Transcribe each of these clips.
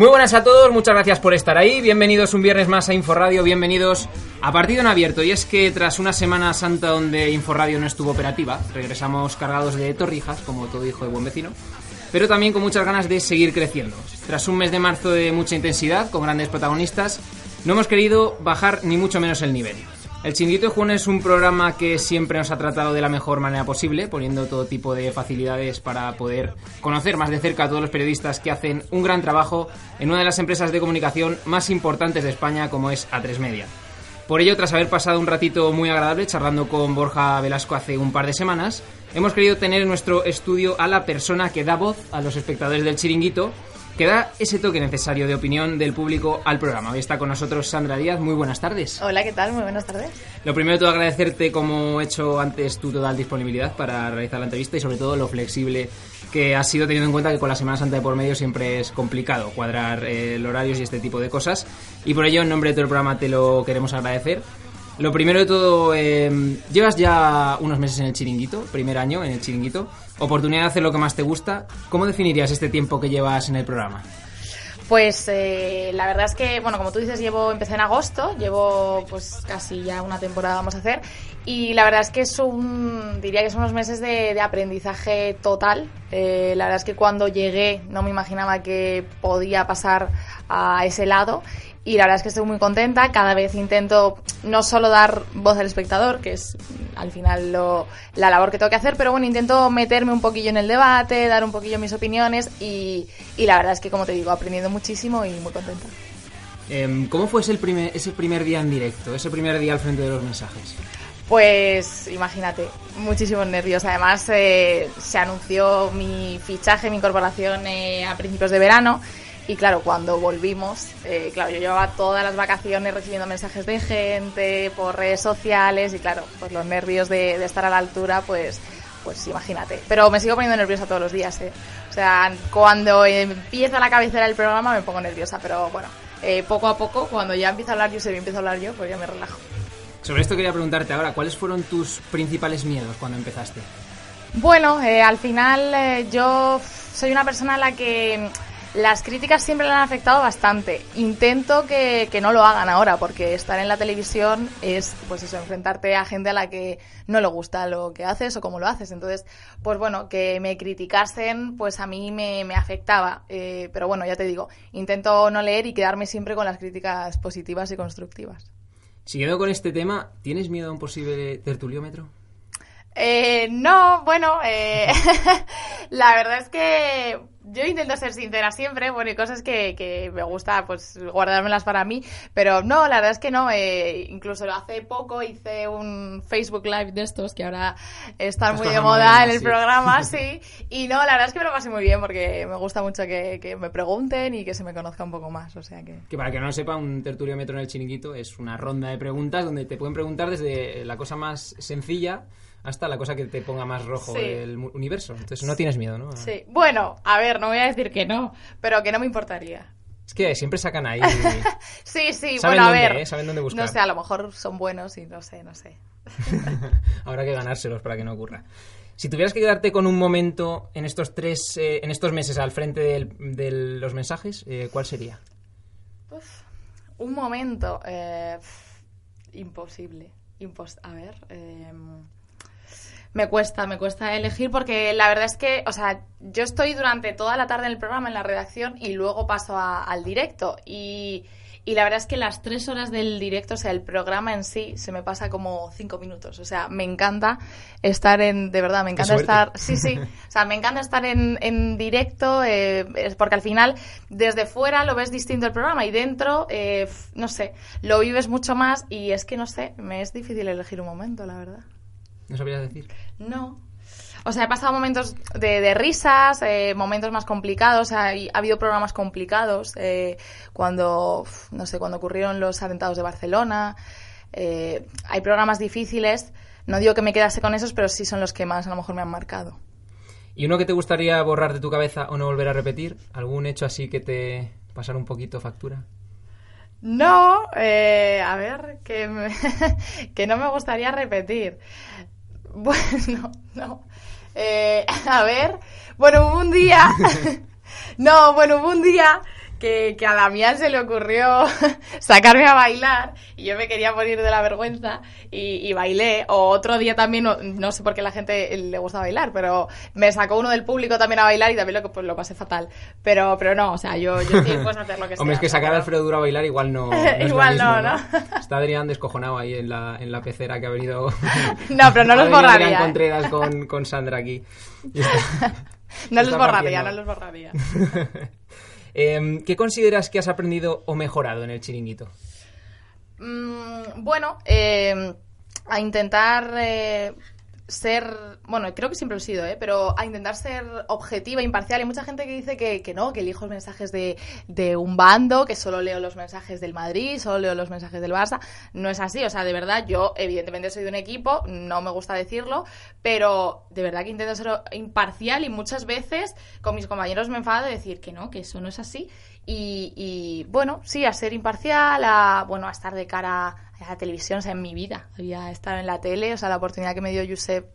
Muy buenas a todos, muchas gracias por estar ahí. Bienvenidos un viernes más a Inforadio, bienvenidos a Partido en Abierto. Y es que tras una Semana Santa donde Inforadio no estuvo operativa, regresamos cargados de torrijas, como todo hijo de buen vecino, pero también con muchas ganas de seguir creciendo. Tras un mes de marzo de mucha intensidad, con grandes protagonistas, no hemos querido bajar ni mucho menos el nivel. El Chinguito de Juan es un programa que siempre nos ha tratado de la mejor manera posible, poniendo todo tipo de facilidades para poder conocer más de cerca a todos los periodistas que hacen un gran trabajo en una de las empresas de comunicación más importantes de España como es A3 Media. Por ello, tras haber pasado un ratito muy agradable charlando con Borja Velasco hace un par de semanas, hemos querido tener en nuestro estudio a la persona que da voz a los espectadores del chiringuito que da ese toque necesario de opinión del público al programa. Hoy está con nosotros Sandra Díaz. Muy buenas tardes. Hola, ¿qué tal? Muy buenas tardes. Lo primero de todo, agradecerte, como he hecho antes, tu total disponibilidad para realizar la entrevista y sobre todo lo flexible que has sido teniendo en cuenta que con la Semana Santa de por medio siempre es complicado cuadrar eh, horarios y este tipo de cosas. Y por ello, en nombre de todo el programa, te lo queremos agradecer. Lo primero de todo, em, llevas ya unos meses en el chiringuito, primer año en el chiringuito, oportunidad de hacer lo que más te gusta. ¿Cómo definirías este tiempo que llevas en el programa? Pues eh, la verdad es que, bueno, como tú dices, llevo empecé en agosto, llevo pues casi ya una temporada vamos a hacer y la verdad es que es un, diría que son unos meses de, aprendizaje total. Eh, la verdad es que cuando llegué no me imaginaba que podía pasar a ese lado y la verdad es que estoy muy contenta. Cada vez intento no solo dar voz al espectador, que es al final lo, la labor que tengo que hacer, pero bueno, intento meterme un poquillo en el debate, dar un poquillo mis opiniones y, y la verdad es que, como te digo, aprendiendo muchísimo y muy contenta. Em, ¿Cómo fue ese primer, ese primer día en directo, ese primer día al frente de los mensajes? Pues imagínate, muchísimos nervios. Además, eh, se anunció mi fichaje, mi incorporación eh, a principios de verano y claro, cuando volvimos, eh, claro, yo llevaba todas las vacaciones recibiendo mensajes de gente por redes sociales y claro, pues los nervios de, estar a la altura, pues, pues imagínate. Pero me sigo poniendo nerviosa todos los días, ¿eh? O sea, cuando empieza la cabecera del programa me pongo nerviosa, pero bueno, eh, poco a poco, cuando ya empiezo a hablar yo, se empiezo a hablar yo, pues ya me relajo. Sobre esto quería preguntarte ahora, ¿cuáles fueron tus principales miedos cuando empezaste? Bueno, eh, al final yo soy una persona a la que las críticas siempre le han afectado bastante. Intento que, no lo hagan ahora, porque estar en la televisión es, pues eso, enfrentarte a gente a la que no le gusta lo que haces o cómo lo haces. Entonces, pues bueno, que me criticasen, pues a mí me, afectaba. Eh, pero bueno, ya te digo, intento no leer y quedarme siempre con las críticas positivas y constructivas. Siguiendo con este tema, ¿tienes miedo a un posible tertuliómetro? Eh, no, bueno, eh, la verdad es que yo intento ser sincera siempre, bueno, hay cosas que, que, me gusta pues guardármelas para mí, pero no, la verdad es que no, eh, incluso hace poco hice un Facebook Live de estos que ahora están muy de moda en el programa, sí, y no, la verdad es que me lo pasé muy bien porque me gusta mucho que, que, me pregunten y que se me conozca un poco más, o sea que... Que para que no lo sepa, un tertuliómetro en el chiringuito es una ronda de preguntas donde te pueden preguntar desde la cosa más sencilla hasta la cosa que te ponga más rojo el universo. Entonces no tienes miedo, ¿no? Sí. Bueno, a ver, no voy a decir que no, pero que no me importaría. Es que siempre sacan ahí. sí, sí, bueno, a ver. ¿eh? Saben dónde buscar. No sé, a lo mejor son buenos y no sé, no sé. Habrá que ganárselos para que no ocurra. Si tuvieras que quedarte con un momento en estos tres, eh, en estos meses al frente de los mensajes, eh, ¿cuál sería? un momento. imposible. a ver. Me cuesta, me cuesta elegir porque la verdad es que, o sea, yo estoy durante toda la tarde en el programa, en la redacción, y luego paso al directo. Y, y, la verdad es que las tres horas del directo, o sea, el programa en sí, se me pasa como cinco minutos. O sea, me encanta estar en, de verdad, me encanta estar, sí, sí, o sea, me encanta estar en, en directo, eh, porque al final, desde fuera lo ves distinto el programa y dentro, eh, no sé, lo vives mucho más y es que, no sé, me es difícil elegir un momento, la verdad. ¿No sabrías decir? No. O sea, he pasado momentos de, risas, eh, momentos más complicados, ha, habido programas complicados, eh, cuando, no sé, cuando ocurrieron los atentados de Barcelona, eh, hay programas difíciles, no digo que me quedase con esos, pero sí son los que más a lo mejor me han marcado. ¿Y uno que te gustaría borrar de tu cabeza o no volver a repetir? ¿Algún hecho así que te pasara un poquito factura? No, a ver, que, que no me gustaría repetir. Bueno, no. Eh, a ver. Bueno, hubo un día. no, bueno, hubo un día que, que a Damián se le ocurrió sacarme a bailar y yo me quería morir de la vergüenza y, y bailé. O otro día también, no, no, sé por qué la gente le gusta bailar, pero me sacó uno del público también a bailar y también lo, pues, lo pasé fatal. Pero, pero no, o sea, yo, yo sí puedo hacer lo que sea. Hombre, es que sacar a Alfredo Duro a bailar igual no. no igual no, ¿no? Está Adrián descojonado ahí en la, en la pecera que ha venido. no, pero no los borraría. ¿eh? Contreras con, con Sandra aquí. no los borraría, no los borraría. Eh, ¿Qué consideras que has aprendido o mejorado en el chiringuito? Mm, bueno, eh, a intentar eh, ser, bueno, creo que siempre lo he sido, ¿eh? pero a intentar ser objetiva, imparcial. Hay mucha gente que dice que, que no, que elijo los mensajes de, de, un bando, que solo leo los mensajes del Madrid, solo leo los mensajes del Barça. No es así, o sea, de verdad, yo evidentemente soy de un equipo, no me gusta decirlo, pero de verdad que intento ser imparcial y muchas veces con mis compañeros me enfado de decir que no, que eso no es así. Y, y, bueno, sí, a ser imparcial, a, bueno, a estar de cara a la televisión, o sea, en mi vida. Había estado en la tele, o sea, la oportunidad que me dio Josep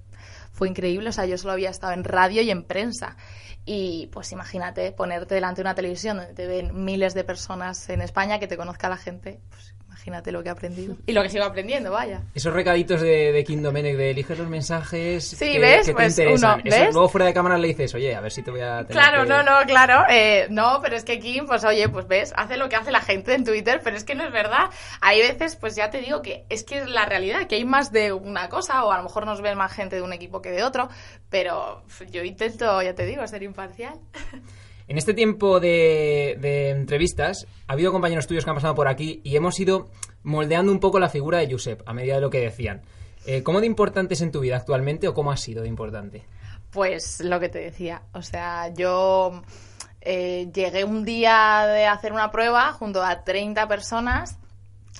fue increíble, o sea, yo solo había estado en radio y en prensa. Y pues imagínate ponerte delante de una televisión donde te ven miles de personas en España, que te conozca la gente, pues imagínate lo que he aprendido. Y lo que sigo aprendiendo, vaya. Esos recaditos de, de Kim Domenech de eliges los mensajes sí, que, ¿ves? que te pues interesan. uno, ¿ves? Eso, luego fuera de cámara le dices, oye, a ver si te voy a tener Claro, que... no, no, claro. Eh, no, pero es que Kim, pues oye, pues ves, hace lo que hace la gente en Twitter, pero es que no es verdad. Hay veces, pues ya te digo que es que es la realidad, que hay más de una cosa, o a lo mejor nos ven más gente de un equipo que de otro, pero yo intento, ya te digo, ser imparcial. En este tiempo de, de, entrevistas, ha habido compañeros tuyos que han pasado por aquí y hemos ido moldeando un poco la figura de Josep a medida de lo que decían. Eh, ¿Cómo de importante es en tu vida actualmente o cómo ha sido de importante? Pues lo que te decía, o sea, yo eh, llegué un día de hacer una prueba junto a 30 personas.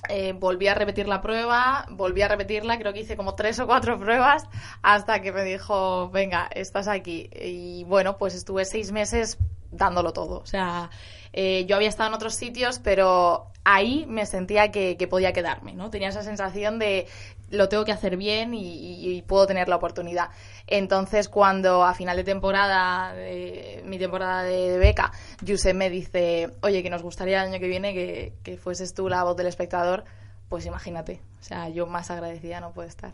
Eh, volví a repetir la prueba, volví a repetirla, creo que hice como tres o cuatro pruebas hasta que me dijo, venga, estás aquí. Y bueno, pues estuve seis meses dándolo todo. O sea, eh, yo había estado en otros sitios, pero ahí me sentía que, que, podía quedarme, ¿no? Tenía esa sensación de lo tengo que hacer bien y, puedo tener la oportunidad. Entonces, cuando a final de temporada, mi temporada de, de, beca, Josep me dice, oye, que nos gustaría el año que viene que, que fueses tú la voz del espectador, pues imagínate. O sea, yo más agradecida no puedo estar.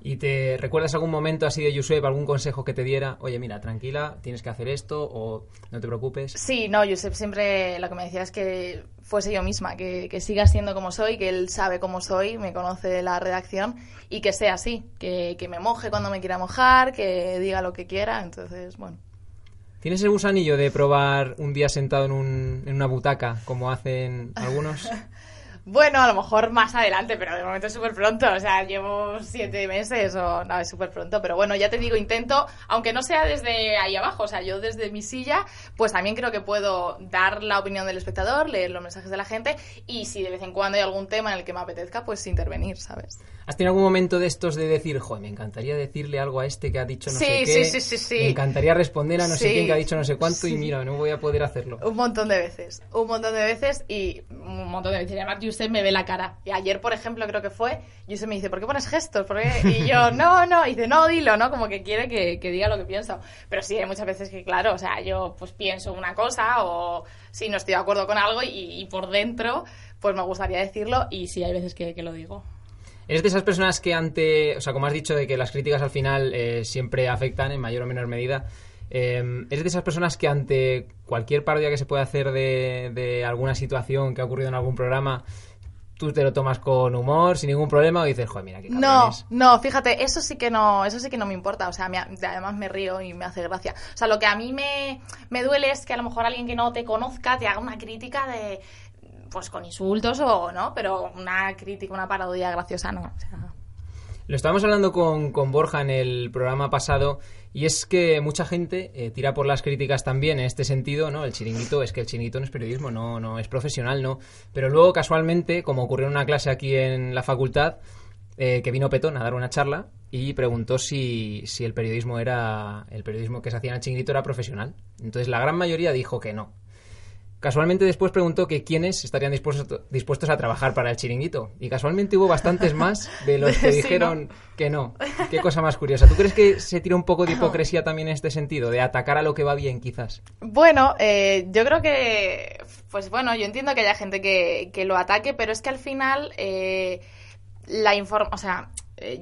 ¿Y te recuerdas algún momento así de Josep, algún consejo que te diera? Oye, mira, tranquila, tienes que hacer esto o no te preocupes. Sí, no, Josep siempre lo que me decía es que fuese yo misma, que, que siga siendo como soy, que él sabe cómo soy, me conoce de la redacción y que sea así, que, que me moje cuando me quiera mojar, que diga lo que quiera, entonces, bueno. ¿Tienes el gusanillo de probar un día sentado en, un, en una butaca, como hacen algunos? Bueno, a lo mejor más adelante, pero de momento es súper pronto. O sea, llevo siete meses o no, es súper pronto. Pero bueno, ya te digo, intento, aunque no sea desde ahí abajo, o sea, yo desde mi silla, pues también creo que puedo dar la opinión del espectador, leer los mensajes de la gente y si de vez en cuando hay algún tema en el que me apetezca, pues intervenir, ¿sabes? ¿Has tenido algún momento de estos de decir, joder, me encantaría decirle algo a este que ha dicho no sí, sé qué? Sí, sí, sí, sí. Me encantaría responder a no sé quién que ha dicho no sé cuánto y mira, no voy a poder hacerlo. Un montón de veces, un montón de veces y un montón de veces. Y además, usted me ve la cara. Y ayer, por ejemplo, creo que fue, y usted me dice, ¿por qué pones gestos? ¿Por qué? Y yo, no, no, y dice, no, dilo, ¿no? Como que quiere que, que, diga lo que pienso. Pero sí, hay muchas veces que, claro, o sea, yo pues pienso una cosa o si no estoy de acuerdo con algo y, y por dentro, pues me gustaría decirlo y sí hay veces que, que lo digo. ¿Eres de esas personas que ante, o sea, como has dicho, de que las críticas al final eh, siempre afectan en mayor o menor medida? Eh, ¿Eres de esas personas que ante cualquier parodia que se pueda hacer de, de, alguna situación que ha ocurrido en algún programa, tú te lo tomas con humor, sin ningún problema, o dices, joder, mira qué No, no, fíjate, eso sí que no, eso sí que no me importa, o sea, me, además me río y me hace gracia. O sea, lo que a mí me, me duele es que a lo mejor alguien que no te conozca te haga una crítica de pues con insultos o no, pero una crítica, una parodia graciosa no. Lo estábamos hablando con, con, Borja en el programa pasado y es que mucha gente eh, tira por las críticas también en este sentido, ¿no? El chiringuito, es que el chiringuito no es periodismo, no, no es profesional, ¿no? Pero luego casualmente, como ocurrió en una clase aquí en la facultad, eh, que vino Petón a dar una charla y preguntó si, si el periodismo era el periodismo que se hacía en el chiringuito era profesional. Entonces la gran mayoría dijo que no. Casualmente después preguntó que quiénes estarían dispuestos, dispuestos a trabajar para el chiringuito. Y casualmente hubo bastantes más de los que Sí, dijeron ¿no? que no. Qué cosa más curiosa. ¿Tú crees que se tira un poco de hipocresía también en este sentido? De atacar a lo que va bien, quizás. Bueno, eh, yo creo que, pues bueno, yo entiendo que haya gente que, que lo ataque, pero es que al final eh, la informa, o sea,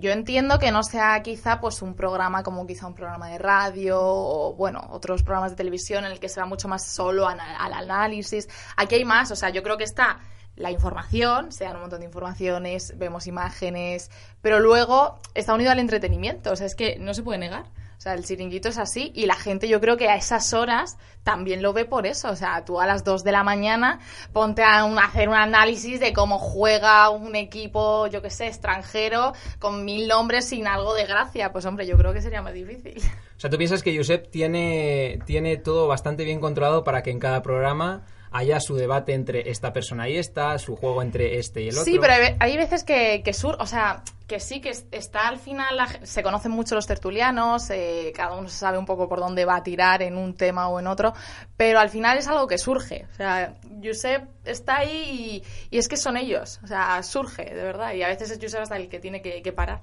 yo entiendo que no sea quizá pues un programa como quizá un programa de radio o bueno, otros programas de televisión en el que se va mucho más solo ana- al análisis. Aquí hay más, o sea, yo creo que está la información, se dan un montón de informaciones, vemos imágenes, pero luego está unido al entretenimiento, o sea, es que no se puede negar. O sea, el chiringuito es así y la gente yo creo que a esas horas también lo ve por eso. O sea, tú a las 2 de la mañana ponte a un- hacer un análisis de cómo juega un equipo, yo qué sé, extranjero, con mil nombres sin algo de gracia. Pues hombre, yo creo que sería más difícil. O sea, ¿tú piensas que Josep tiene, tiene todo bastante bien controlado para que en cada programa haya su debate entre esta persona y esta, su juego entre este y el otro? Sí, pero hay, hay veces que, que sur, o sea, que sí, que es- está al final, la se conocen mucho los tertulianos, eh, cada uno sabe un poco por dónde va a tirar en un tema o en otro, pero al final es algo que surge. O sea, Josep está ahí y, y es que son ellos, o sea, surge, de verdad, y a veces es Josep hasta el que tiene que, que parar.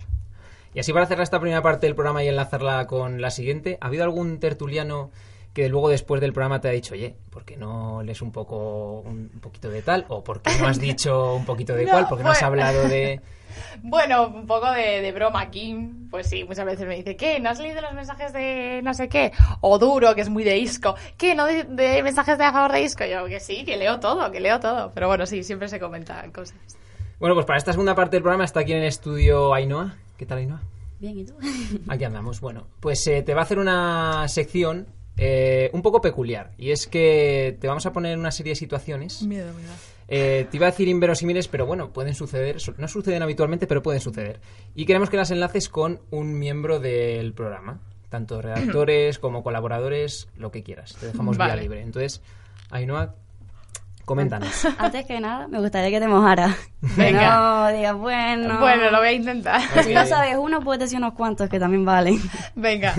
Y así para cerrar esta primera parte del programa y enlazarla con la siguiente, ¿ha habido algún tertuliano que luego después del programa te ha dicho, oye, ¿por qué no lees un poco un poquito de tal? ¿O por qué no has dicho un poquito de No, cuál? ¿Por qué no has bueno. hablado de...? Bueno, un poco de, de broma aquí. Pues sí, muchas veces me dice, ¿qué? ¿No has leído los mensajes de no sé qué? O duro, que es muy de Isco. ¿Qué? ¿No de, de mensajes de a favor de Isco? Yo, que sí, que leo todo, que leo todo. Pero bueno, sí, siempre se comentan cosas. Bueno, pues para esta segunda parte del programa está aquí en el estudio Ainhoa. ¿Qué tal, Ainhoa? Bien, ¿y tú? Aquí andamos. Bueno, pues eh, te va a hacer una sección eh, un poco peculiar. Y es que te vamos a poner una serie de situaciones. Miedo, miedo. Eh, te iba a decir inverosímiles, pero bueno, pueden suceder. su- No suceden habitualmente, pero pueden suceder. Y queremos que las enlaces con un miembro del programa. Tanto redactores como colaboradores, lo que quieras. Te dejamos vía libre. Entonces, Ainhoa, coméntanos. Antes que nada, me gustaría que te mojaras. Que Venga. no digas, bueno. Bueno, lo voy a intentar. Si no sabes uno, puedes decir unos cuantos que también valen. Venga.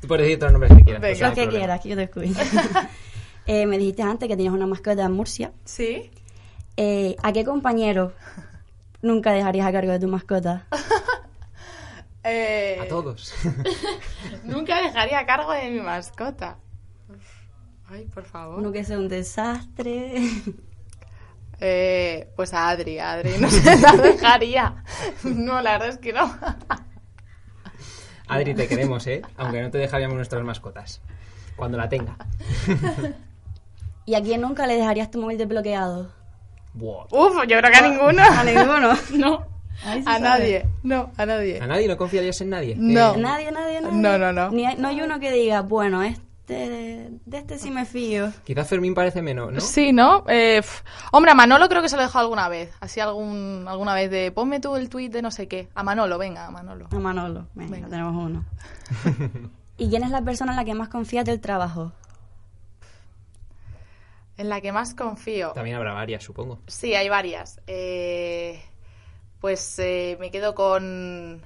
Tú puedes decir todos los nombres que quieras. Venga. Los que problema. quieras, que yo te escucho. Eh, me dijiste antes que tenías una mascota en Murcia. ¿Sí? Eh, ¿A qué compañero nunca dejarías a cargo de tu mascota? Eh, A todos. Nunca dejaría a cargo de mi mascota. Ay, por favor. Uno que sea un desastre. Eh, pues a Adri, a Adri no se la dejaría. No, la verdad es que no. Adri, te queremos, ¿eh? Aunque no te dejaríamos nuestras mascotas. Cuando la tenga. ¿Y a quién nunca le dejarías tu móvil desbloqueado? Buah. Uf, yo creo que a ninguno. A ninguno. No. A sabe. nadie. No, a nadie. ¿A nadie no confiarías en nadie? No. Eh, Nadie, nadie, nadie. No, no, no. Ni hay- no hay uno que diga, bueno, este, de este sí me fío. quizás Fermín parece menos, ¿no? Sí, ¿no? Eh, hombre, a Manolo creo que se lo he dejado alguna vez. Así algún, alguna vez de ponme tú el tuit de no sé qué. A Manolo, venga, a Manolo. A Manolo. Venga, Venga. tenemos uno. ¿Y quién es la persona en la que más confías del trabajo? En la que más confío. También habrá varias, supongo. Sí, hay varias. Eh, pues eh, me quedo con,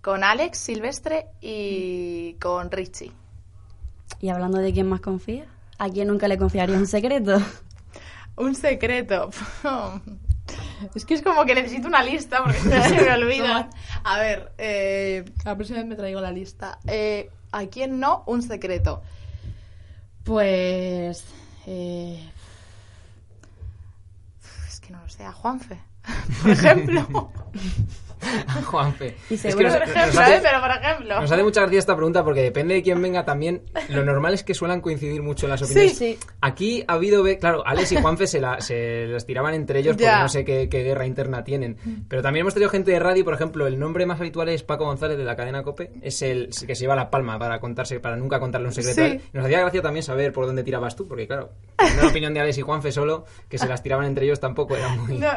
con Alex Silvestre y con Richie. Y hablando de quién más confía, ¿a quién nunca le confiarías un secreto? Un secreto. Es que es como que necesito una lista porque se me olvida. A ver, eh, la próxima vez me traigo la lista. Eh, ¿A quién no? Un secreto. Pues... eh, es que no lo sé, a Juanfe, por ejemplo. Juanfe. Y Es que nos, por nos ejemplo, hace, ¿eh? Pero por ejemplo. nos hace mucha gracia esta pregunta porque depende de quién venga también. Lo normal es que suelan coincidir mucho las opiniones. Sí. Aquí ha habido, claro, Alex y Juanfe se, la, se las tiraban entre ellos porque no sé qué, qué guerra interna tienen. Pero también hemos tenido gente de radio, por ejemplo, el nombre más habitual es Paco González de la cadena COPE. Es el que se lleva la palma para contarse, para nunca contarle un secreto. a Sí. Nos hacía gracia también saber por dónde tirabas tú, porque claro, la opinión de Alex y Juanfe solo, que se las tiraban entre ellos tampoco era muy, No.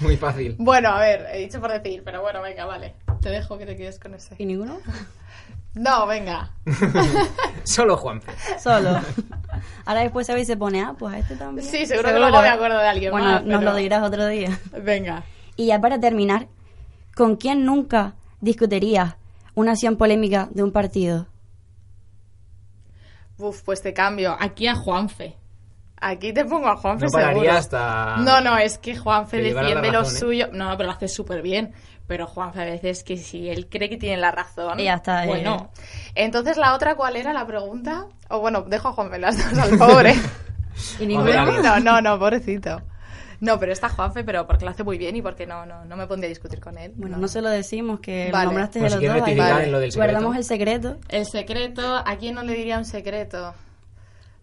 muy fácil. Bueno, a ver, he dicho por decir, pero bueno, venga, vale. Te dejo que te quedes con ese. ¿Y ninguno? No, venga. Solo Juanfe. Solo. Ahora después y se pone, ah, pues a este también. Sí, seguro que luego me acuerdo de alguien Bueno, más, nos pero- lo dirás otro día. Venga. Y ya para terminar, ¿con quién nunca discutirías una acción polémica de un partido? Uf, pues te cambio. Aquí a Juanfe. Aquí te pongo a Juanfe No pararía seguro. hasta... No, no, es que Juanfe defiende lo ¿eh? suyo. No, pero lo hace súper bien. Pero Juanfe a veces que si él cree que tiene la razón. Y ya está, eh. Bueno. Entonces la otra, ¿cuál era la pregunta? O bueno, dejo a Juanfe las dos al pobre. Y la- no, no, no, pobrecito. No, pero está Juanfe, pero porque lo hace muy bien y porque no, no, no me pondría a discutir con él. Bueno, no se lo decimos, que Vale. lo nombraste Pues de si los quieres dos. ahí rectificar Vale. en lo del secreto. Guardamos el secreto. El secreto, ¿a quién no le diría un secreto?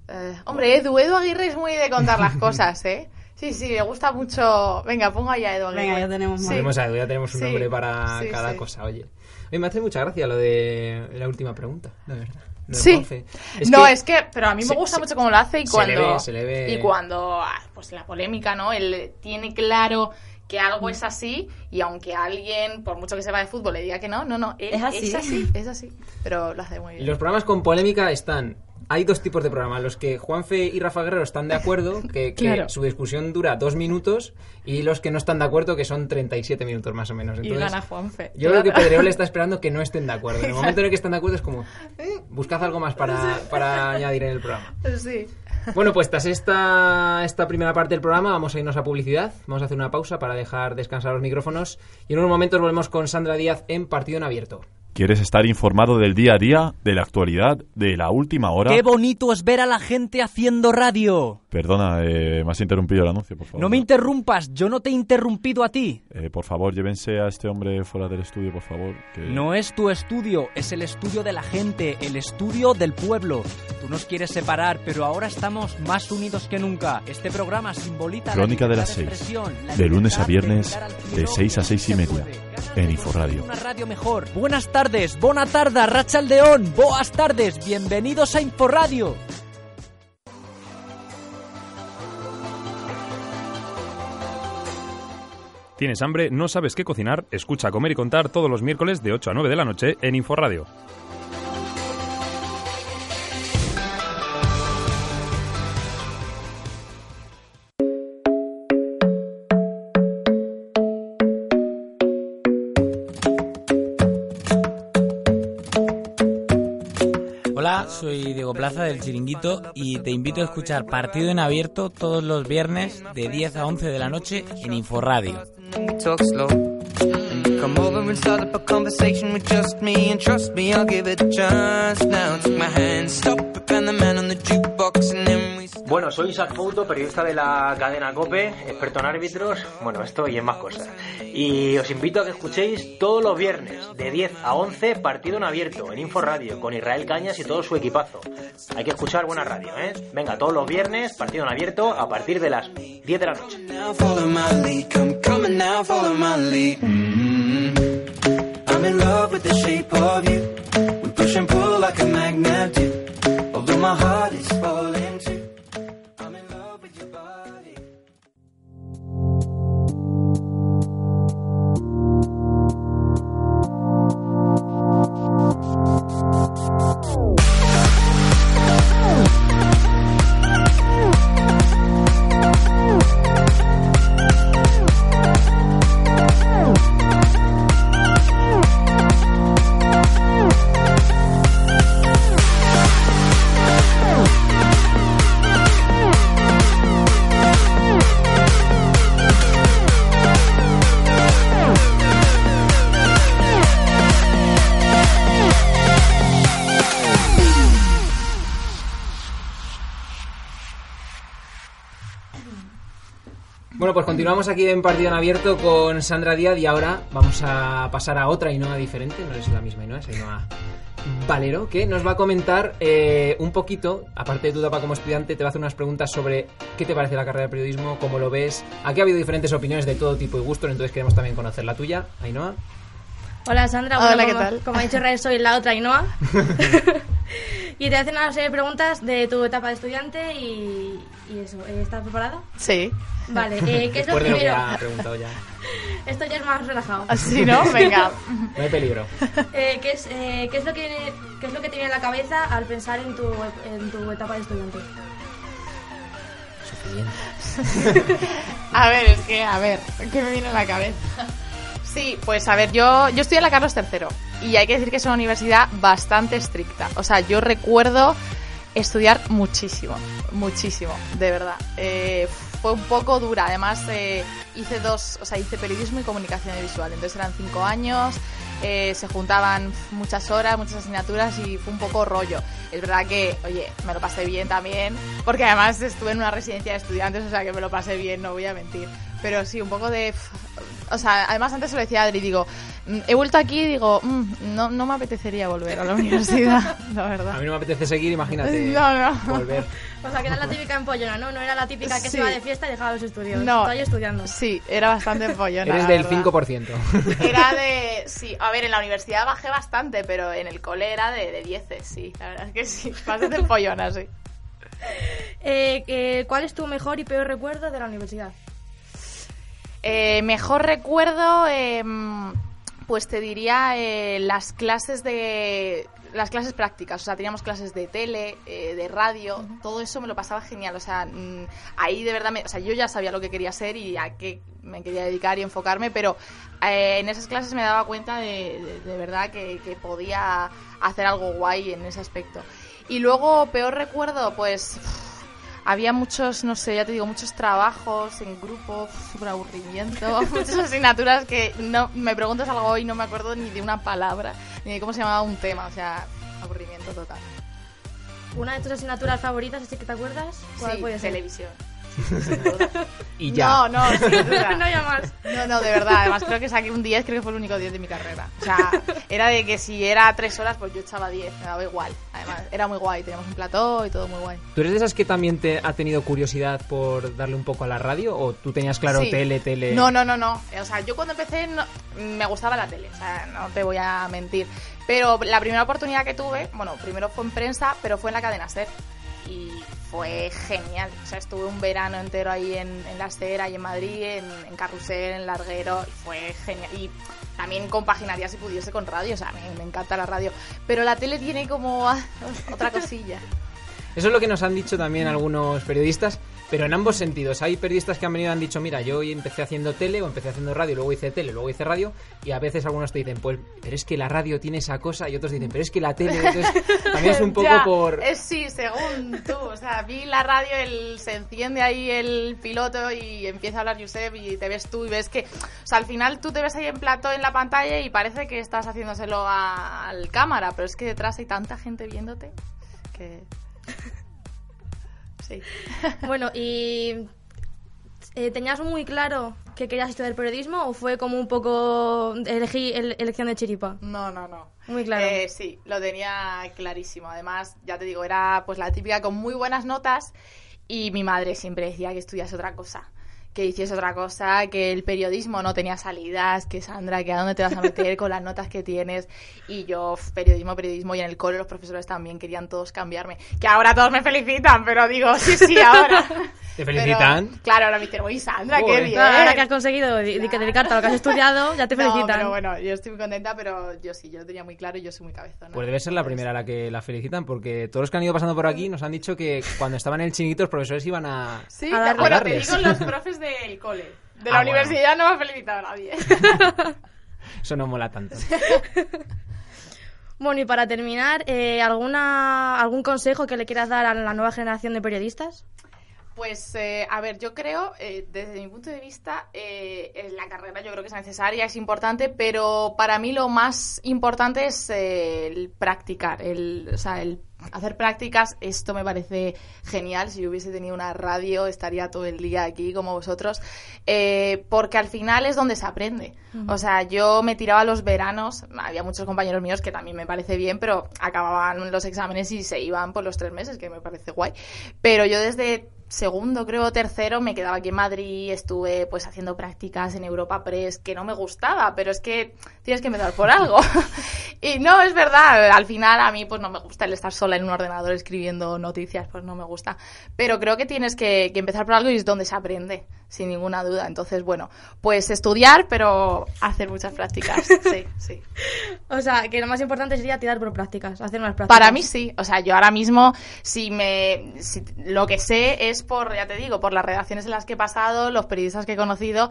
Eh, hombre, Edu, Edu Aguirre es muy de contar las cosas, ¿eh? Sí, sí, le gusta mucho. Venga, pongo ahí a Edu. Venga, ya tenemos algo, ya tenemos un Sí, nombre para sí, cada sí. cosa, oye. Oye, me hace mucha gracia lo de la última pregunta, la verdad. De Sí. Juanfe. no, que- es que, pero a mí me se- gusta se- mucho cómo lo hace y se le cuando. ve, se le ve. Y cuando, ah, pues la polémica, ¿no? Él tiene claro que algo Mm. es así y aunque alguien, por mucho que sepa de fútbol, le diga que no, no, no, él- Es así. es así, es así. Pero lo hace muy Y bien. los programas con polémica están. Hay dos tipos de programas, los que Juanfe y Rafa Guerrero están de acuerdo, que, que Claro. su discusión dura dos minutos, y los que no están de acuerdo, que son 37 minutos más o menos. Y gana Juanfe. Yo creo que Claro. Pedrerol está esperando que no estén de acuerdo. En el momento en el que están de acuerdo es como, buscad algo más para, para añadir en el programa. Sí. Bueno, pues tras esta, esta primera parte del programa vamos a irnos a publicidad. Vamos a hacer una pausa para dejar descansar los micrófonos. Y en unos momentos volvemos con Sandra Díaz en Partido en Abierto. ¿Quieres estar informado del día a día, de la actualidad, de la última hora? ¡Qué bonito es ver a la gente haciendo radio! Perdona, eh, me has interrumpido el anuncio, por favor. No me interrumpas, yo no te he interrumpido a ti. Eh, por favor, llévense a este hombre fuera del estudio, por favor. Que... No es tu estudio, es el estudio de la gente, el estudio del pueblo. Tú nos quieres separar, pero ahora estamos más unidos que nunca. Este programa simboliza Crónica la de las seis, expresión, la de lunes a viernes, de cielo seis a y seis y se media, en de Inforradio. Una radio mejor. Buenas tardes, bona tarda, Rachaldeón, boas tardes, bienvenidos a Inforradio. ¿Tienes hambre? ¿No sabes qué cocinar? Escucha Comer y Contar todos los miércoles de 8 a 9 de la noche en Inforradio. Soy Diego Plaza del Chiringuito y te invito a escuchar Partido en Abierto todos los viernes de 10 a 11 de la noche en Inforradio. Talk slow. Come over and start up a conversation with just me, and trust me, I'll give it a chance. Now take my hand, stop it, and the man on the jukebox, and then we. Bueno, soy Isaac Fouto, periodista de la cadena COPE, experto en árbitros, bueno, esto y en más cosas. Y os invito a que escuchéis todos los viernes, de 10 a 11, partido en abierto, en Info Radio, con Israel Cañas y todo su equipazo. Hay que escuchar buena radio, ¿eh? Venga, todos los viernes, partido en abierto, a partir de las 10 de la noche. Continuamos aquí en Partido en Abierto con Sandra Díaz y ahora vamos a pasar a otra Ainhoa diferente, no es la misma Ainhoa, es Ainhoa Valero, que nos va a comentar eh, un poquito, aparte de tu etapa como estudiante, te va a hacer unas preguntas sobre qué te parece la carrera de periodismo, cómo lo ves. Aquí ha habido diferentes opiniones de todo tipo y gustos, entonces queremos también conocer la tuya, Ainhoa. Hola Sandra, Hola, bueno, ¿qué como, tal? como ha dicho soy la otra Ainhoa. y te hacer una serie de preguntas de tu etapa de estudiante y, y eso. eh, ¿Estás preparada? Sí. Vale, eh, ¿qué es lo Después de lo que primero? ha preguntado ya. Esto ya es más relajado. Así, ¿no? Venga. No hay peligro. Eh, ¿qué, es, eh, ¿qué, es lo que viene- ¿Qué es lo que te viene a la cabeza al pensar en tu, en tu etapa de estudiante? A ver, es que, a ver, ¿qué me viene a la cabeza? Sí, pues a ver, yo, yo estudié en la Carlos III y hay que decir que es una universidad bastante estricta. O sea, yo recuerdo Estudiar muchísimo, muchísimo, de verdad. Eh, fue un poco dura, además eh, hice dos, o sea, hice periodismo y comunicación visual, entonces eran cinco años, eh, se juntaban muchas horas, muchas asignaturas y fue un poco rollo. Es verdad que, oye, me lo pasé bien también, porque además estuve en una residencia de estudiantes, o sea que me lo pasé bien, no voy a mentir. Pero sí, un poco de... O sea, además antes se lo decía a Adri, digo, mm, he vuelto aquí y digo, mm, no, no me apetecería volver a la universidad, la verdad. A mí no me apetece seguir, imagínate. No, no. Volver. O sea, que era la típica empollona, ¿no? No era la típica que Sí. se iba de fiesta y dejaba los estudios. No. Estoy estudiando. Sí, era bastante follona. Eres la del verdad. 5%. Era de. Sí, a ver, en la universidad bajé bastante, pero en el cole era de, de dieces, sí. La verdad es que sí, bastante follona, sí. Eh, eh, ¿Cuál es tu mejor y peor recuerdo de la universidad? Eh, mejor recuerdo, eh, pues te diría eh, las clases de. Las clases prácticas, o sea, teníamos clases de tele, eh, de radio, todo eso me lo pasaba genial, o sea, mm, ahí de verdad, me- o sea, yo ya sabía lo que quería ser y a qué me quería dedicar y enfocarme, pero eh, en esas clases me daba cuenta de, de- de verdad que, que podía hacer algo guay en ese aspecto. Y luego, peor recuerdo, pues había muchos, no sé, ya te digo, muchos trabajos en grupo, súper aburrimiento, muchas asignaturas que no me preguntas algo hoy y no me acuerdo ni de una palabra, ni de cómo se llamaba un tema, o sea, aburrimiento total. ¿Una de tus asignaturas favoritas, así que te acuerdas? ¿Cuál Sí, puede ser? televisión. Y ya. No, no, sin duda. no haya más. No, no, de verdad. Además, creo que saqué un 10, creo que fue el único 10 de mi carrera. O sea, era de que si era 3 horas, pues yo echaba 10, me daba igual. Además, era muy guay, teníamos un plató y todo muy guay. ¿Tú eres de esas que también te ha tenido curiosidad por darle un poco a la radio? ¿O tú tenías claro Sí. tele, tele? No, no, no, no. O sea, yo cuando empecé no- me gustaba la tele, o sea, no te voy a mentir. Pero la primera oportunidad que tuve, bueno, primero fue en prensa, pero fue en la cadena SER. Y fue genial. O sea, estuve un verano entero ahí en, la SER, ahí en Madrid, en, Carrusel, en Larguero, y fue genial. Y también compaginaría si pudiese con radio, o sea, me, me encanta la radio. Pero la tele tiene como otra cosilla. Eso es lo que nos han dicho también algunos periodistas, pero en ambos sentidos. Hay periodistas que han venido y han dicho, mira, yo hoy empecé haciendo tele o empecé haciendo radio, luego hice tele, luego hice radio, y a veces algunos te dicen, pues, pero es que la radio tiene esa cosa, y otros dicen, pero es que la tele, entonces también es un poco Ya, por... Es sí, según tú. O sea, vi la radio, el, se enciende ahí el piloto y empieza a hablar Josep y te ves tú y ves que. O sea, al final tú te ves ahí en plató en la pantalla y parece que estás haciéndoselo a- al cámara, pero es que detrás hay tanta gente viéndote que. Sí. Bueno, y eh, ¿tenías muy claro que querías estudiar periodismo o fue como un poco elegí, el- elección de chiripa? No, no, no. Muy claro. Eh, sí, lo tenía clarísimo. Además, ya te digo, era pues la típica con muy buenas notas y mi madre siempre decía que estudiase otra cosa. Que hiciese otra cosa, que el periodismo no tenía salidas, que Sandra, que a dónde te vas a meter con las notas que tienes. Y yo, periodismo, periodismo, y en el cole los profesores también querían todos cambiarme. Que ahora todos me felicitan, pero digo, sí, sí, ahora. ¿Te felicitan? Pero, claro, ahora me dicen, uy, Sandra, qué bien. Ahora que has conseguido de- dedicarte a lo que has estudiado, ya te No, felicitan. pero bueno, yo estoy muy contenta, pero yo sí, yo lo tenía muy claro y yo soy muy cabezona. Pues debe ser la primera a la que la felicitan, porque todos los que han ido pasando por aquí nos han dicho que cuando estaban en el chiringuito los profesores iban a... Sí, A bueno, A te digo los profes del cole. De Ah, la bueno. universidad no me ha felicitado nadie. Eso no mola tanto. Bueno, y para terminar, eh, ¿alguna, ¿algún consejo que le quieras dar a la nueva generación de periodistas? Pues, eh, a ver, yo creo, eh, desde mi punto de vista, eh, en la carrera yo creo que es necesaria, es importante, pero para mí lo más importante es eh, el practicar, el, o sea, el hacer prácticas. Esto me parece genial. Si yo hubiese tenido una radio, estaría todo el día aquí como vosotros, eh, porque al final es donde se aprende. O sea, yo me tiraba los veranos, había muchos compañeros míos que también me parece bien, pero acababan los exámenes y se iban por los tres meses, que me parece guay. Pero yo desde segundo, creo, tercero, me quedaba aquí en Madrid, estuve pues haciendo prácticas en Europa Press, que no me gustaba, pero es que tienes que empezar por algo. y no, es verdad, al final a mí pues no me gusta el estar sola en un ordenador escribiendo noticias, pues no me gusta. Pero creo que tienes que, que empezar por algo y es donde se aprende, sin ninguna duda. Entonces, bueno, pues estudiar, pero hacer muchas prácticas. Sí, sí. O sea, que lo más importante sería tirar por prácticas, hacer más prácticas. Para mí sí, o sea, yo ahora mismo si me si- lo que sé es por, ya te digo, por las redacciones en las que he pasado, los periodistas que he conocido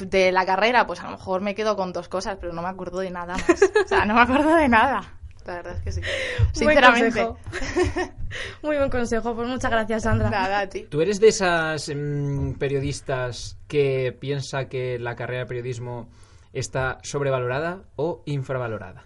de la carrera, pues a lo mejor me quedo con dos cosas, pero no me acuerdo de nada más. O sea, no me acuerdo de nada. La verdad es que sí. Buen Sinceramente. consejo. Muy buen consejo, pues muchas gracias, Sandra. Nada, a ti. ¿Tú eres de esas mm, periodistas que piensa que la carrera de periodismo está sobrevalorada o infravalorada?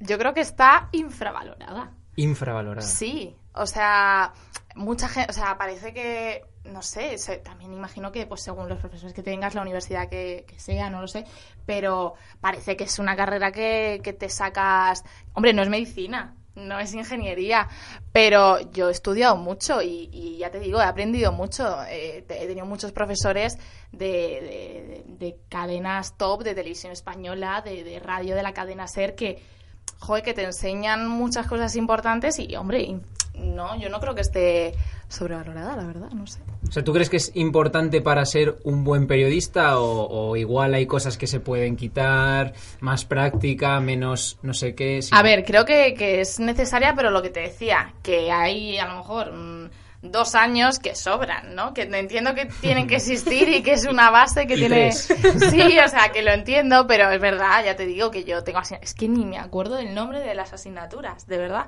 Yo creo que está infravalorada. Infravalorada. Sí, o sea, mucha gente, o sea, parece que, no sé, se- también imagino que pues según los profesores que tengas, la universidad que, que sea, no lo sé, pero parece que es una carrera que, que te sacas, hombre, no es medicina, no es ingeniería, pero yo he estudiado mucho y, y ya te digo, he aprendido mucho, eh, he tenido muchos profesores de, de- de cadenas top, de televisión española, de, de radio, de la cadena SER, que joder, que te enseñan muchas cosas importantes y, hombre, no, yo no creo que esté sobrevalorada, la verdad, no sé. O sea, ¿tú crees que es importante para ser un buen periodista o, o igual hay cosas que se pueden quitar, más práctica, menos no sé qué? sí? A ver, creo que, que es necesaria, pero lo que te decía, que hay a lo mejor mm, dos años que sobran, ¿no? Que entiendo que tienen que existir y que es una base que Y tiene... tres. Sí, o sea, que lo entiendo, pero es verdad, ya te digo que yo tengo... Es que ni me acuerdo del nombre de las asignaturas, de verdad.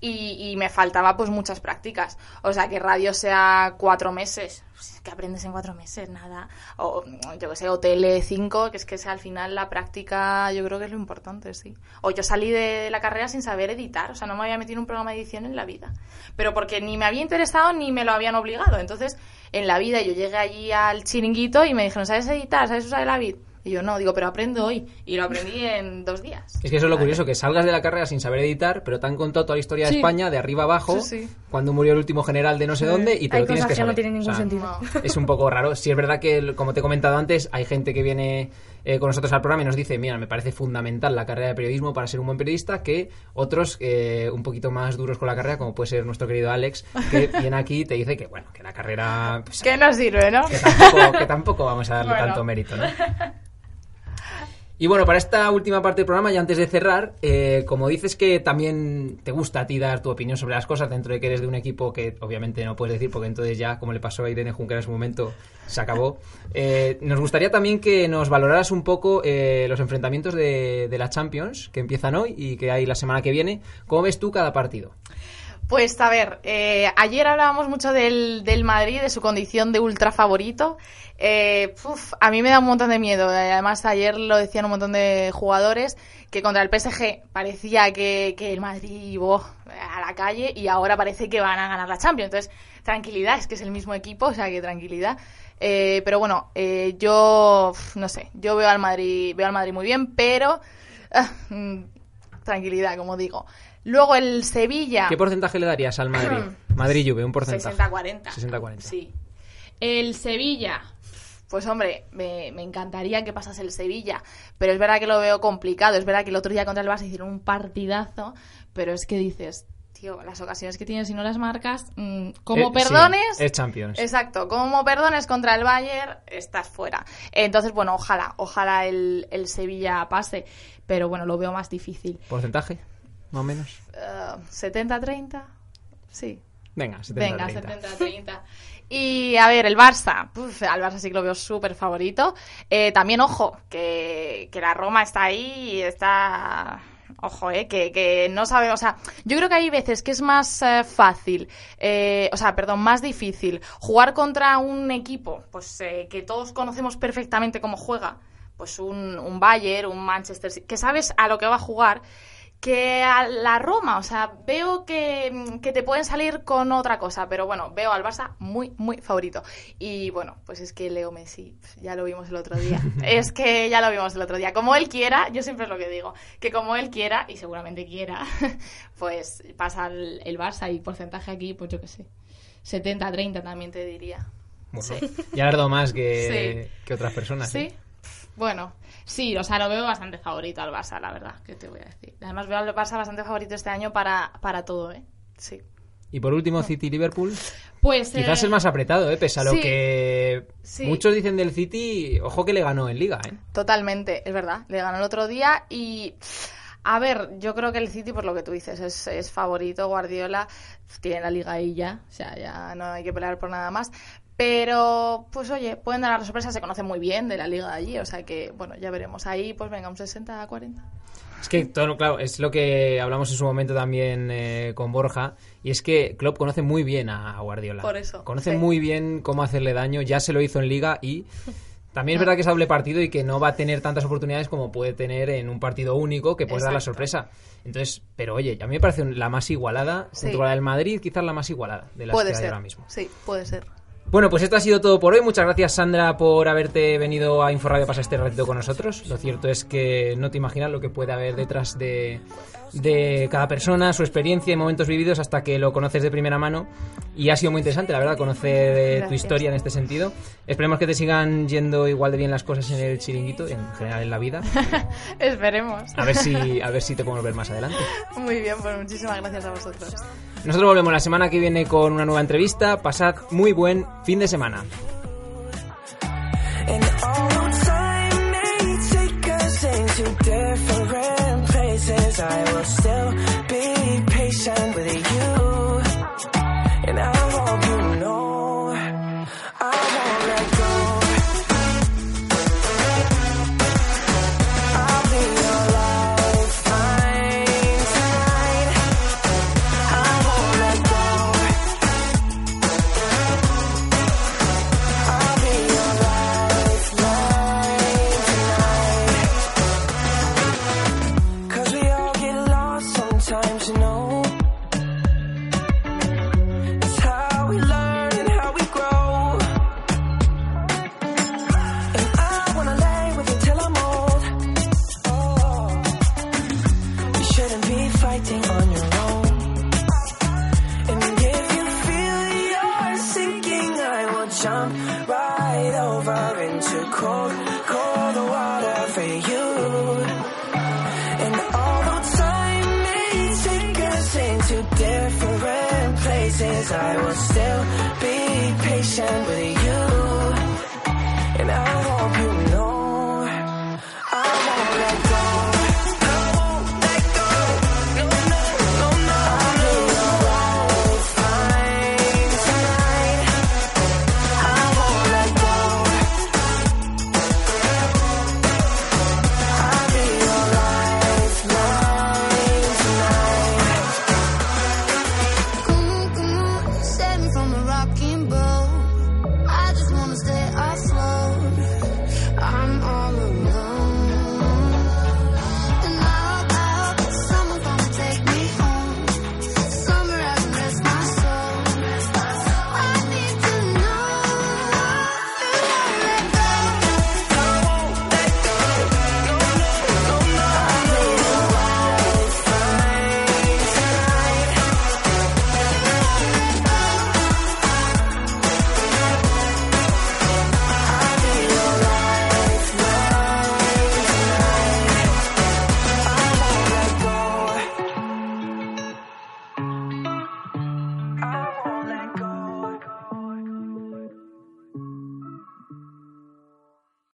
Y, y me faltaba pues muchas prácticas. O sea, que radio sea cuatro meses. Pues, ¿Qué aprendes en cuatro meses? Nada. O yo que sé, o tele 5, que es que al final la práctica yo creo que es lo importante, sí. O yo salí de la carrera sin saber editar, o sea, no me había metido en un programa de edición en la vida. Pero porque ni me había interesado ni me lo habían obligado. Entonces, en la vida yo llegué allí al chiringuito y me dijeron, ¿sabes editar? ¿Sabes usar el Avid? Y yo no, digo, pero aprendo hoy. Y lo aprendí en dos días. Es que eso es lo curioso, que salgas de la carrera sin saber editar, pero te han contado toda la historia de Sí. España, de arriba abajo, Sí, sí. cuando murió el último general de no sé dónde, y te Hay lo tienes cosas que que no saber. tienen ningún O sea, sentido. No. Es un poco raro. Sí es verdad que, como te he comentado antes, hay gente que viene eh, con nosotros al programa y nos dice, mira, me parece fundamental la carrera de periodismo para ser un buen periodista, que otros eh, un poquito más duros con la carrera, como puede ser nuestro querido Alex, que viene aquí y te dice que, bueno, que la carrera... pues, ¿Qué nos sirve, no? que tampoco, que tampoco vamos a darle Bueno. tanto mérito, ¿no? Y bueno, para esta última parte del programa, y antes de cerrar, eh, como dices que también te gusta a ti dar tu opinión sobre las cosas dentro de que eres de un equipo que obviamente no puedes decir, porque entonces ya, como le pasó a Irene Junquera en su momento, se acabó. Eh, nos gustaría también que nos valoraras un poco eh, los enfrentamientos de, de la Champions, que empiezan hoy y que hay la semana que viene. ¿Cómo ves tú cada partido? Pues a ver, eh, ayer hablábamos mucho del, del Madrid, de su condición de ultra favorito. Eh, puf, a mí me da un montón de miedo. Además, ayer lo decían un montón de jugadores que contra el PSG parecía que, que el Madrid iba a la calle y ahora parece que van a ganar la Champions. Entonces, tranquilidad, es que es el mismo equipo, o sea que tranquilidad. Eh, pero bueno, eh, yo uf, no sé, yo veo al Madrid, veo al Madrid muy bien, pero ah, mm, tranquilidad, como digo. Luego el Sevilla. ¿Qué porcentaje le darías al Madrid? Madrid-Juve, un porcentaje. 60-40. 60-40. Sí. El Sevilla. Pues hombre, me, me encantaría que pasase el Sevilla, pero es verdad que lo veo complicado. Es verdad que el otro día contra el Barça hicieron un partidazo, pero es que dices, tío, las ocasiones que tienes y no las marcas, mm, como Eh, sí, perdones... es Champions. Exacto, como perdones contra el Bayern, estás fuera. Entonces, bueno, ojalá, ojalá el, el Sevilla pase, pero bueno, lo veo más difícil. ¿Porcentaje? Más o menos. Eh, ¿70-30? Sí. Venga, 70 Venga, 30. 70-30. Y a ver, el Barça. Al Barça sí que lo veo súper favorito. Eh, también, ojo, que, que la Roma está ahí y está. Ojo, eh, que, que no sabe. O sea, yo creo que hay veces que es más eh, fácil, eh, o sea, perdón, más difícil jugar contra un equipo pues eh, que todos conocemos perfectamente cómo juega. Pues un, un Bayern, un Manchester que sabes a lo que va a jugar que a la Roma, o sea, veo que, que te pueden salir con otra cosa, pero bueno, veo al Barça muy, muy favorito. Y bueno, pues es que Leo Messi, ya lo vimos el otro día. es que ya lo vimos el otro día. Como él quiera, yo siempre es lo que digo, que como él quiera, y seguramente quiera, pues pasa el, el Barça y porcentaje aquí, pues yo qué sé, 70-30 también te diría. Bueno, Sí. Ya has dado más que, que otras personas. ¿Sí? ¿eh? Bueno, sí, o sea, lo veo bastante favorito al Barça, la verdad, que te voy a decir. Además veo al Barça bastante favorito este año para, para todo, ¿eh? Sí. Y por último, City-Liverpool. Pues... Quizás eh, el más apretado, ¿eh? Pese a lo sí. que Sí. muchos dicen del City, ojo que le ganó en Liga, ¿eh? Totalmente, es verdad. Le ganó el otro día y... A ver, yo creo que el City, por lo que tú dices, es, es favorito. Guardiola tiene la liga ahí ya, o sea, ya no hay que pelear por nada más. Pero, pues oye, pueden dar la sorpresa, se conoce muy bien de la liga de allí, o sea que, bueno, ya veremos. Ahí, pues venga, un 60 a 40. Es que, todo, claro, es lo que hablamos en su momento también eh, con Borja, y es que Klopp conoce muy bien a Guardiola. Por eso, Conoce sí. muy bien cómo hacerle daño, ya se lo hizo en Liga y también es verdad que es doble partido y que no va a tener tantas oportunidades como puede tener en un partido único que puede dar la sorpresa. Entonces, pero oye, a mí me parece la más igualada, Sí. junto con la del Madrid, quizás la más igualada de las Puede que hay ser. ahora mismo. Sí, puede ser. Bueno, pues esto ha sido todo por hoy. Muchas gracias, Sandra, por haberte venido a Inforradio a pasar este ratito con nosotros. Lo cierto es que no te imaginas lo que puede haber detrás de, de cada persona, su experiencia y momentos vividos hasta que lo conoces de primera mano. Y ha sido muy interesante, la verdad, conocer eh, tu Gracias. historia en este sentido. Esperemos que te sigan yendo igual de bien las cosas en el chiringuito, y en general en la vida. Esperemos. A ver si, a ver si te podemos ver más adelante. Muy bien, pues muchísimas gracias a vosotros. Nosotros volvemos la semana que viene con una nueva entrevista. Pasad muy buen fin de semana. I will still